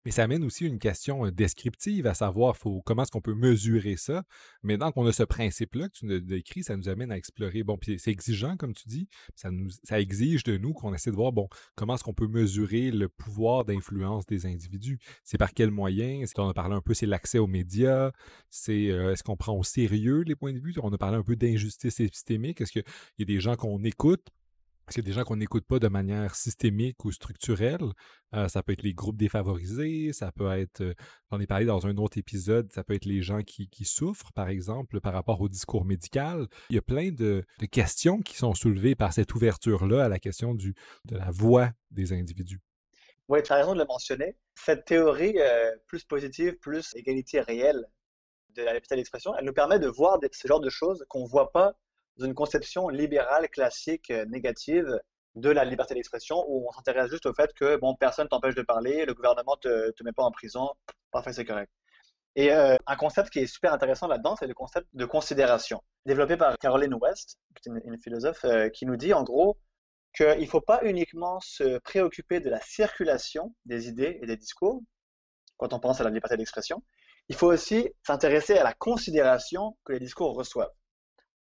Mais ça amène aussi une question descriptive, à savoir comment est-ce qu'on peut mesurer ça? Maintenant qu'on a ce principe-là que tu nous décris, ça nous amène à explorer. Bon, puis c'est exigeant, comme tu dis, ça, nous, exige de nous qu'on essaie de voir, comment est-ce qu'on peut mesurer le pouvoir d'influence des individus? C'est par quels moyens? On a parlé un peu, c'est l'accès aux médias, c'est est-ce qu'on prend au sérieux les points de vue? On a parlé un peu d'injustice épistémique. Est-ce qu'il y a des gens qu'on écoute c'est des gens qu'on n'écoute pas de manière systémique ou structurelle. Euh, ça peut être les groupes défavorisés, ça peut être, euh, j'en ai parlé dans un autre épisode, ça peut être les gens qui, souffrent, par exemple, par rapport au discours médical. Il y a plein de, questions qui sont soulevées par cette ouverture-là à la question de la voix des individus. Oui, tu as raison de le mentionner. Cette théorie euh, plus positive, plus égalité réelle de la liberté d'expression, elle nous permet de voir ce genre de choses qu'on ne voit pas une conception libérale classique euh, négative de la liberté d'expression où on s'intéresse juste au fait que bon personne t'empêche de parler, le gouvernement te te met pas en prison, parfait c'est correct. Et euh, un concept qui est super intéressant là-dedans, c'est le concept de considération, développé par Caroline West, qui est une, philosophe, euh, qui nous dit en gros qu'il ne faut pas uniquement se préoccuper de la circulation des idées et des discours quand on pense à la liberté d'expression, il faut aussi s'intéresser à la considération que les discours reçoivent.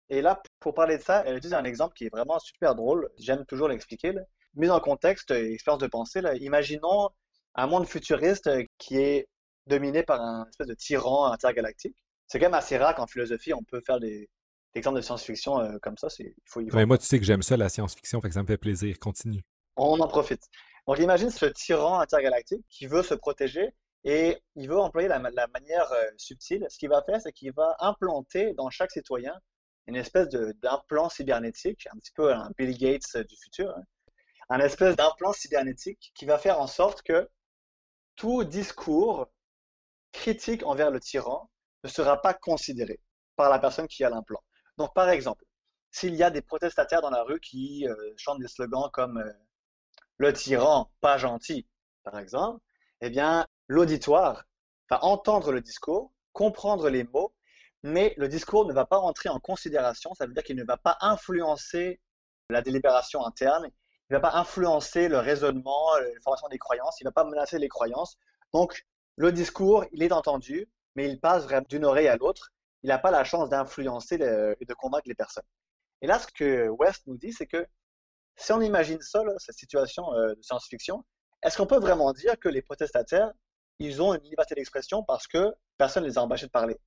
Et là, pour parler de ça, elle utilise un exemple qui est vraiment super drôle. J'aime toujours l'expliquer. Mise en contexte, expérience de pensée, là, imaginons un monde futuriste qui est dominé par un espèce de tyran intergalactique. C'est quand même assez rare qu'en philosophie, on peut faire des, exemples de science-fiction euh, comme ça. Il faut, moi, tu sais que j'aime ça, la science-fiction, fait que ça me fait plaisir. Continue. On en profite. Donc, imagine ce tyran intergalactique qui veut se protéger et il veut employer la, manière euh, subtile. Ce qu'il va faire, c'est qu'il va implanter dans chaque citoyen une espèce d'implant cybernétique, un petit peu un Bill Gates du futur, hein. un espèce d'implant cybernétique qui va faire en sorte que tout discours critique envers le tyran ne sera pas considéré par la personne qui a l'implant. Donc, par exemple, s'il y a des protestataires dans la rue qui euh, chantent des slogans comme euh, le tyran, pas gentil, par exemple, eh bien, l'auditoire va entendre le discours, comprendre les mots mais le discours ne va pas rentrer en considération, ça veut dire qu'il ne va pas influencer la délibération interne, il ne va pas influencer le raisonnement, la formation des croyances, il ne va pas menacer les croyances. Donc, le discours, il est entendu, mais il passe d'une oreille à l'autre. Il n'a pas la chance d'influencer et de convaincre les personnes. Et là, ce que West nous dit, c'est que si on imagine ça, cette situation euh, de science-fiction, est-ce qu'on peut vraiment dire que les protestataires, ils ont une liberté d'expression parce que personne ne les a empêchés de parler?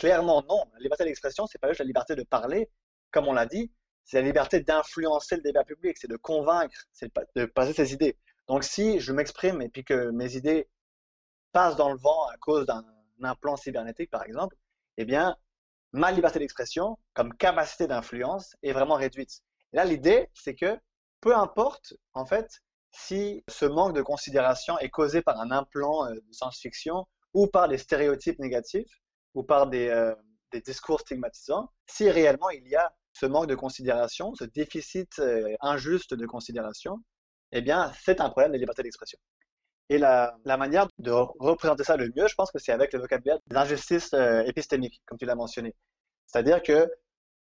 Clairement, non. La liberté d'expression, c'est pas juste la liberté de parler, comme on l'a dit, c'est la liberté d'influencer le débat public, c'est de convaincre, c'est de passer ses idées. Donc, si je m'exprime et puis que mes idées passent dans le vent à cause d'un implant cybernétique, par exemple, eh bien, ma liberté d'expression, comme capacité d'influence, est vraiment réduite. Là, l'idée, c'est que peu importe, en fait, si ce manque de considération est causé par un implant euh, de science-fiction ou par des stéréotypes négatifs ou par des, euh, des, discours stigmatisants, si réellement il y a ce manque de considération, ce déficit euh, injuste de considération, eh bien, c'est un problème de liberté d'expression. Et la, manière de représenter ça le mieux, je pense que c'est avec le vocabulaire d'injustice épistémique, comme tu l'as mentionné. C'est-à-dire que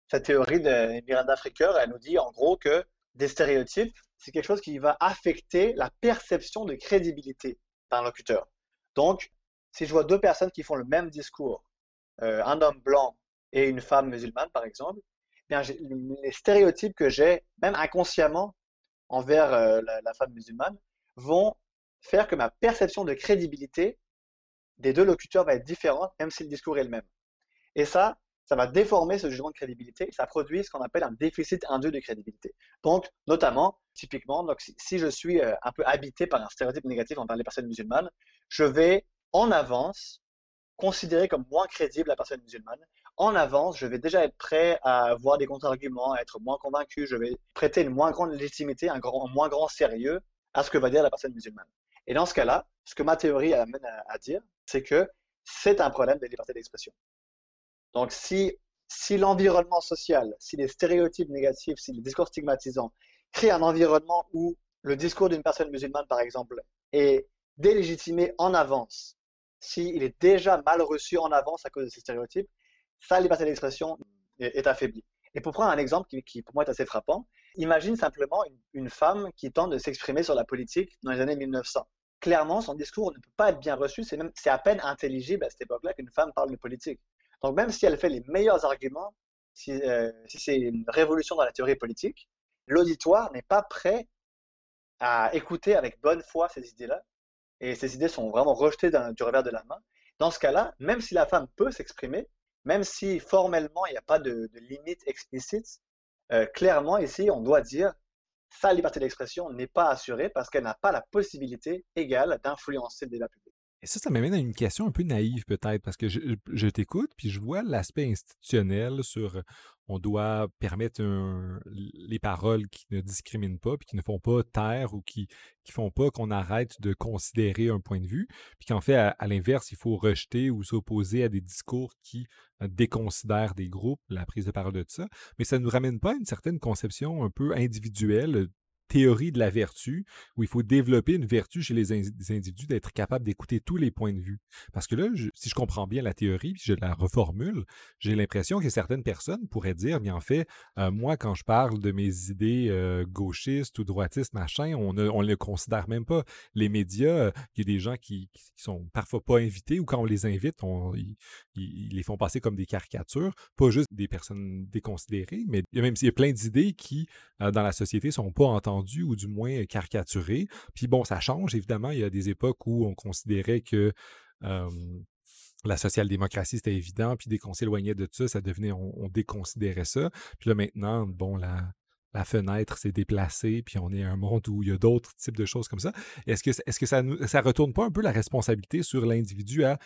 cette théorie de Miranda Fricker, elle nous dit en gros que des stéréotypes, c'est quelque chose qui va affecter la perception de crédibilité d'un locuteur. Donc, si je vois deux personnes qui font le même discours, euh, un homme blanc et une femme musulmane, par exemple, eh les stéréotypes que j'ai, même inconsciemment, envers euh, la, femme musulmane, vont faire que ma perception de crédibilité des deux locuteurs va être différente, même si le discours est le même. Et ça, ça va déformer ce jugement de crédibilité ça produit ce qu'on appelle un déficit indu de crédibilité. Donc, notamment, typiquement, si, je suis euh, un peu habité par un stéréotype négatif envers les personnes musulmanes, je vais en avance considérer comme moins crédible la personne musulmane. En avance, je vais déjà être prêt à voir des contre-arguments, à être moins convaincu, je vais prêter une moins grande légitimité, un, grand, moins grand sérieux à ce que va dire la personne musulmane. Et dans ce cas-là, ce que ma théorie amène à dire, c'est que c'est un problème de liberté d'expression. Donc, si, si l'environnement social, si les stéréotypes négatifs, si les discours stigmatisants créent un environnement où le discours d'une personne musulmane, par exemple, est délégitimé en avance, s'il est déjà mal reçu en avance à cause de ces stéréotypes, sa liberté d'expression est, affaiblie. Et pour prendre un exemple qui, pour moi est assez frappant, imagine simplement une, femme qui tente de s'exprimer sur la politique dans les années 1900. Clairement, son discours ne peut pas être bien reçu, c'est à peine intelligible à cette époque-là qu'une femme parle de politique. Donc même si elle fait les meilleurs arguments, euh, si, c'est une révolution dans la théorie politique, l'auditoire n'est pas prêt à écouter avec bonne foi ces idées-là, et ces idées sont vraiment rejetées du revers de la main. Dans ce cas-là, même si la femme peut s'exprimer, même si formellement il n'y a pas de, limite explicite, euh, clairement ici on doit dire sa liberté d'expression n'est pas assurée parce qu'elle n'a pas la possibilité égale d'influencer le débat public. Et ça, ça m'amène à une question un peu naïve peut-être, parce que je, t'écoute, puis je vois l'aspect institutionnel sur on doit permettre les paroles qui ne discriminent pas, puis qui ne font pas taire ou qui ne font pas qu'on arrête de considérer un point de vue, puis qu'en fait, à, l'inverse, il faut rejeter ou s'opposer à des discours qui euh, déconsidèrent des groupes, la prise de parole de ça. Mais ça ne nous ramène pas à une certaine conception un peu individuelle théorie de la vertu, où il faut développer une vertu chez les, individus d'être capable d'écouter tous les points de vue. Parce que là, si je comprends bien la théorie, puis je la reformule, j'ai l'impression que certaines personnes pourraient dire, mais en fait, euh, moi, quand je parle de mes idées euh, gauchistes ou droitistes, machin, on ne on considère même pas. Les médias, euh, il y a des gens qui, qui, sont parfois pas invités, ou quand on les invite, ils, les font passer comme des caricatures, pas juste des personnes déconsidérées, mais il y a même il y a plein d'idées qui, dans la société, sont pas entendues ou du moins caricaturé. Puis bon, ça change, évidemment. Il y a des époques où on considérait que la social-démocratie, c'était évident, puis dès qu'on s'éloignait de ça, ça devenait, on, déconsidérait ça. Puis là, maintenant, bon, la, la fenêtre s'est déplacée, puis on est un monde où il y a d'autres types de choses comme ça. Est-ce que, ça ne retourne pas un peu la responsabilité sur l'individu à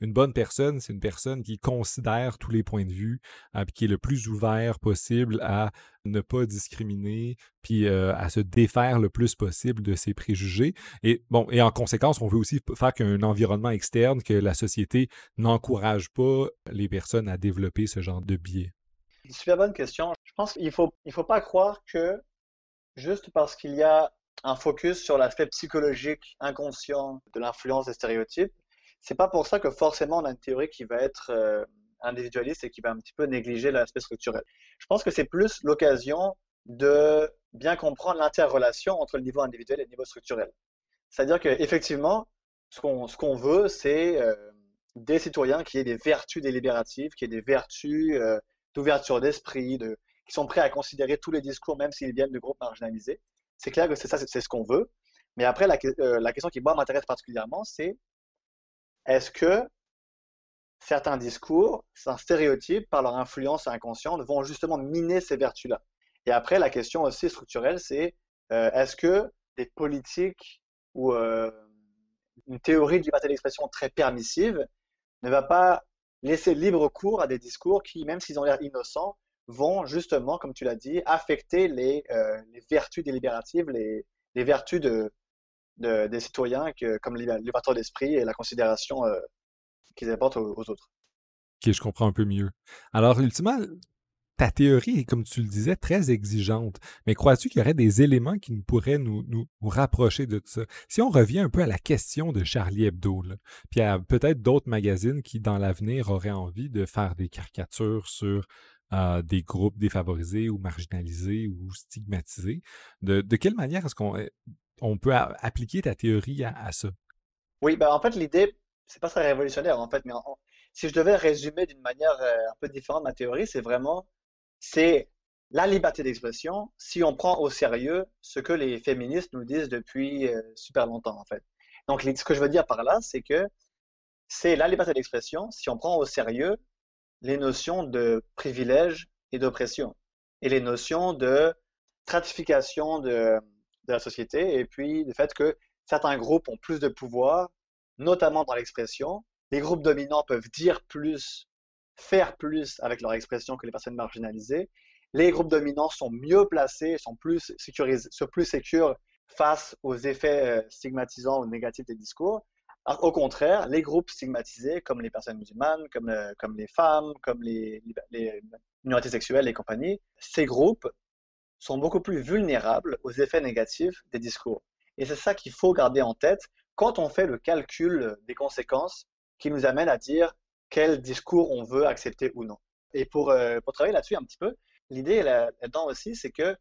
une bonne personne, c'est une personne qui considère tous les points de vue, hein, qui est le plus ouvert possible à ne pas discriminer, puis euh, à se défaire le plus possible de ses préjugés. Et en conséquence, on veut aussi faire qu'un environnement externe, que la société n'encourage pas les personnes à développer ce genre de biais. Super bonne question. Je pense qu'il faut, il faut pas croire que juste parce qu'il y a un focus sur l'aspect psychologique, inconscient de l'influence des stéréotypes, c'est pas pour ça que forcément on a une théorie qui va être euh, individualiste et qui va un petit peu négliger l'aspect structurel. Je pense que c'est plus l'occasion de bien comprendre l'interrelation entre le niveau individuel et le niveau structurel. C'est-à-dire qu'effectivement, ce qu'on ce qu'on veut, c'est euh, des citoyens qui aient des vertus délibératives, qui aient des vertus euh, d'ouverture d'esprit, de, qui sont prêts à considérer tous les discours, même s'ils viennent de groupes marginalisés. C'est clair que c'est ça, c'est ce qu'on veut. Mais après, la, euh, la question qui, moi, m'intéresse particulièrement, c'est est-ce que certains discours, certains stéréotypes, par leur influence inconsciente, vont justement miner ces vertus-là? Et après, la question aussi structurelle, c'est euh, est-ce que des politiques ou euh, une théorie de liberté d'expression très permissive ne va pas laisser libre cours à des discours qui, même s'ils ont l'air innocents, vont justement, comme tu l'as dit, affecter les, euh, vertus délibératives, les, les vertus de, des citoyens que, comme l'ouverture d'esprit et la considération euh, qu'ils apportent aux, autres. Ok, je comprends un peu mieux. Alors, ultimement, ta théorie est, comme tu le disais, très exigeante. Mais crois-tu qu'il y aurait des éléments qui nous pourraient nous, rapprocher de ça? Si on revient un peu à la question de Charlie Hebdo, puis à peut-être d'autres magazines qui, dans l'avenir, auraient envie de faire des caricatures sur euh, des groupes défavorisés ou marginalisés ou stigmatisés, de, quelle manière est-ce qu'on on peut appliquer ta théorie à, ça? Oui, ben en fait, l'idée, c'est pas très révolutionnaire, en fait, mais si je devais résumer d'une manière euh, un peu différente ma théorie, c'est vraiment, c'est la liberté d'expression si on prend au sérieux ce que les féministes nous disent depuis euh, super longtemps, en fait. Donc, ce que je veux dire par là, c'est que c'est la liberté d'expression si on prend au sérieux les notions de privilège et d'oppression et les notions de stratification de, de la société et puis le fait que certains groupes ont plus de pouvoir, notamment dans l'expression. Les groupes dominants peuvent dire plus, faire plus avec leur expression que les personnes marginalisées. Les groupes dominants sont mieux placés, sont plus sécurisés, sont plus sécures face aux effets euh, stigmatisants ou négatifs des discours. au contraire, les groupes stigmatisés, comme les personnes musulmanes, comme, euh, les femmes, comme les, les minorités sexuelles et compagnie, ces groupes sont beaucoup plus vulnérables aux effets négatifs des discours. Et c'est ça qu'il faut garder en tête quand on fait le calcul des conséquences qui nous amène à dire quel discours on veut accepter ou non. Et pour, euh, pour travailler là-dessus un petit peu, l'idée là-dedans aussi, c'est que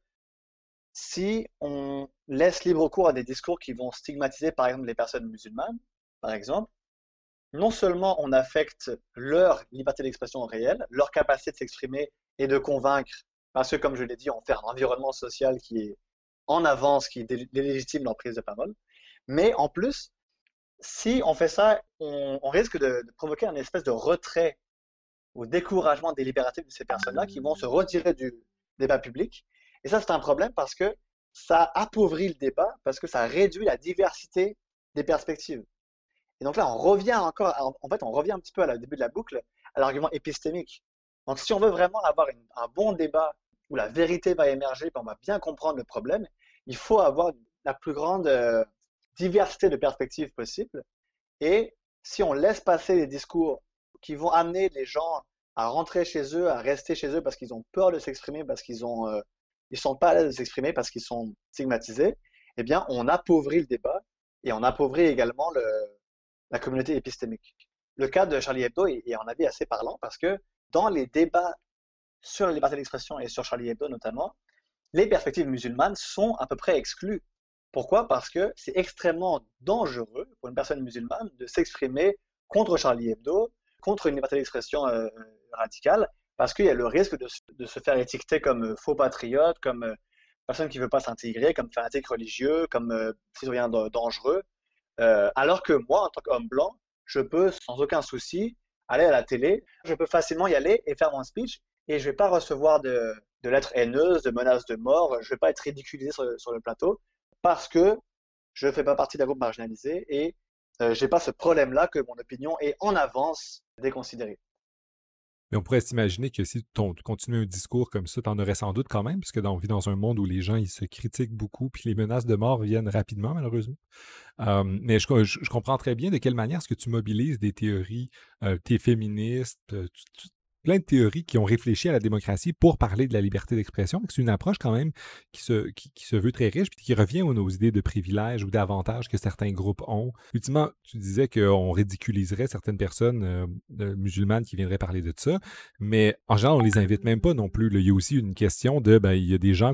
si on laisse libre cours à des discours qui vont stigmatiser par exemple les personnes musulmanes, par exemple, non seulement on affecte leur liberté d'expression réelle, leur capacité de s'exprimer et de convaincre parce que, comme je l'ai dit, on fait un environnement social qui est en avance, qui légitime leur prise de parole. Mais en plus, si on fait ça, on, risque de, provoquer un espèce de retrait ou découragement délibératif de ces personnes-là qui vont se retirer du débat public. Et ça, c'est un problème parce que ça appauvrit le débat, parce que ça réduit la diversité des perspectives. Et donc là, on revient encore, en fait, on revient un petit peu à début de la boucle, à l'argument épistémique. Donc, si on veut vraiment avoir un bon débat où la vérité va émerger, on va bien comprendre le problème, il faut avoir la plus grande euh, diversité de perspectives possible. Et si on laisse passer les discours qui vont amener les gens à rentrer chez eux, à rester chez eux parce qu'ils ont peur de s'exprimer, parce qu'ils ont, euh, ils sont pas à l'aise de s'exprimer, parce qu'ils sont stigmatisés, eh bien, on appauvrit le débat et on appauvrit également le, la communauté épistémique. Le cas de Charlie Hebdo est, est en avis assez parlant parce que dans les débats sur la liberté d'expression et sur Charlie Hebdo notamment, les perspectives musulmanes sont à peu près exclues. Pourquoi? Parce que c'est extrêmement dangereux pour une personne musulmane de s'exprimer contre Charlie Hebdo, contre une liberté d'expression euh, radicale, parce qu'il y a le risque de, se faire étiqueter comme faux patriote, comme euh, personne qui ne veut pas s'intégrer, comme fanatique religieux, comme euh, citoyen dangereux. alors que moi, en tant qu'homme blanc, je peux sans aucun souci aller à la télé, je peux facilement y aller et faire mon speech et je ne vais pas recevoir de, lettres haineuses, de menaces de mort, je ne vais pas être ridiculisé sur, le plateau parce que je ne fais pas partie d'un groupe marginalisé et euh, je n'ai pas ce problème-là que mon opinion est en avance déconsidérée. Mais on pourrait s'imaginer que si tu continuais un discours comme ça, tu en aurais sans doute quand même, puisque on vit dans un monde où les gens ils se critiquent beaucoup, puis les menaces de mort viennent rapidement, malheureusement. Euh, mais je, comprends très bien de quelle manière est-ce que tu mobilises des théories, euh, tu es féministe, euh, plein de théories qui ont réfléchi à la démocratie pour parler de la liberté d'expression. C'est une approche quand même qui se, qui, se veut très riche, puis qui revient aux, nos idées de privilèges ou d'avantages que certains groupes ont. Ultimement, tu disais qu'on ridiculiserait certaines personnes euh, musulmanes qui viendraient parler de ça, mais en général, on les invite même pas non plus. Il y a aussi une question de, ben, il y a des gens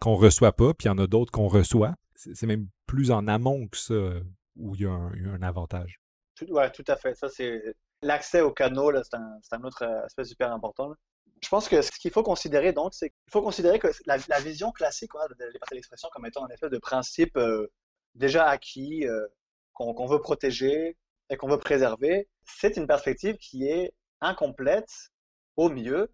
qu'on reçoit pas, puis il y en a d'autres qu'on reçoit. C'est même plus en amont que ça où il y a un, un avantage. Oui, tout à fait. Ça, c'est l'accès aux canaux, c'est un, autre aspect super important. Je pense que ce qu'il faut considérer, donc, c'est qu'il faut considérer que la, vision classique de la liberté d'expression comme étant un espèce de principe euh, déjà acquis, euh, qu'on veut protéger et qu'on veut préserver, c'est une perspective qui est incomplète au mieux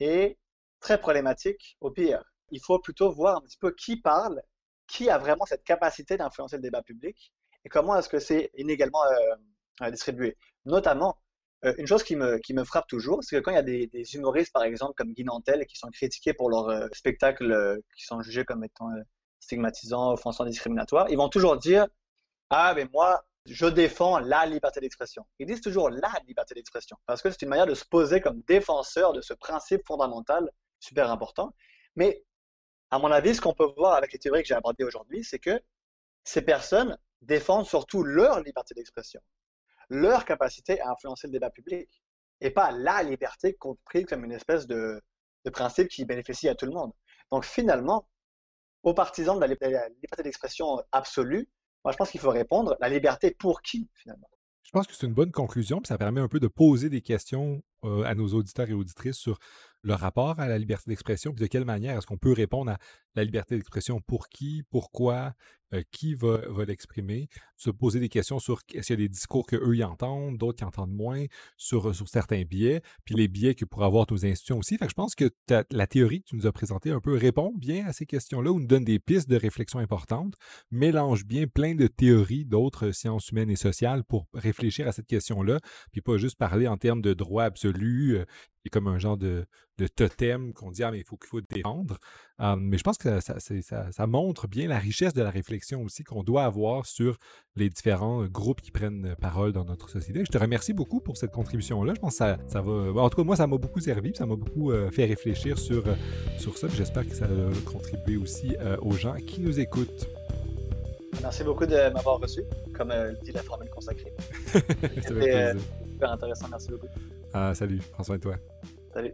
et très problématique au pire. Il faut plutôt voir un petit peu qui parle, qui a vraiment cette capacité d'influencer le débat public et comment est-ce que c'est inégalement euh, distribué. Notamment, euh, une chose qui me, frappe toujours, c'est que quand il y a des, humoristes, par exemple, comme Guy Nantel, qui sont critiqués pour leurs euh, spectacles euh, qui sont jugés comme étant stigmatisant, offensant, discriminatoire, ils vont toujours dire Ah, mais moi, je défends la liberté d'expression. Ils disent toujours la liberté d'expression parce que c'est une manière de se poser comme défenseur de ce principe fondamental super important. Mais à mon avis, ce qu'on peut voir avec les théories que j'ai abordées aujourd'hui, c'est que ces personnes défendent surtout leur liberté d'expression, leur capacité à influencer le débat public, et pas la liberté comprise comme une espèce de, principe qui bénéficie à tout le monde. Donc finalement, aux partisans de la liberté d'expression absolue, moi je pense qu'il faut répondre, la liberté pour qui finalement? Je pense que c'est une bonne conclusion, puis ça permet un peu de poser des questions euh, à nos auditeurs et auditrices sur le rapport à la liberté d'expression, puis de quelle manière est-ce qu'on peut répondre à la liberté d'expression? Pour qui, pourquoi, euh, qui va, l'exprimer, se poser des questions sur est-ce qu'il y a des discours qu'eux y entendent, d'autres qui entendent moins, sur, certains biais, puis les biais que pourraient avoir nos institutions aussi. Fait que je pense que la théorie que tu nous as présentée un peu répond bien à ces questions-là ou nous donne des pistes de réflexion importantes, mélange bien plein de théories d'autres sciences humaines et sociales pour réfléchir à cette question-là, puis pas juste parler en termes de droit absolu, euh, il y a comme un genre de, totem qu'on dit, ah, mais il faut qu'il faut défendre. mais je pense que ça, montre bien la richesse de la réflexion aussi qu'on doit avoir sur les différents groupes qui prennent parole dans notre société. Je te remercie beaucoup pour cette contribution-là. Je pense que ça, ça va. En tout cas, moi, ça m'a beaucoup servi, ça m'a beaucoup euh, fait réfléchir sur, euh, sur ça. J'espère que ça va contribuer aussi euh, aux gens qui nous écoutent. Merci beaucoup de m'avoir reçu, comme dit la formule consacrée. C'était super intéressant. Merci beaucoup. Ah, salut, soin de toi. Salut.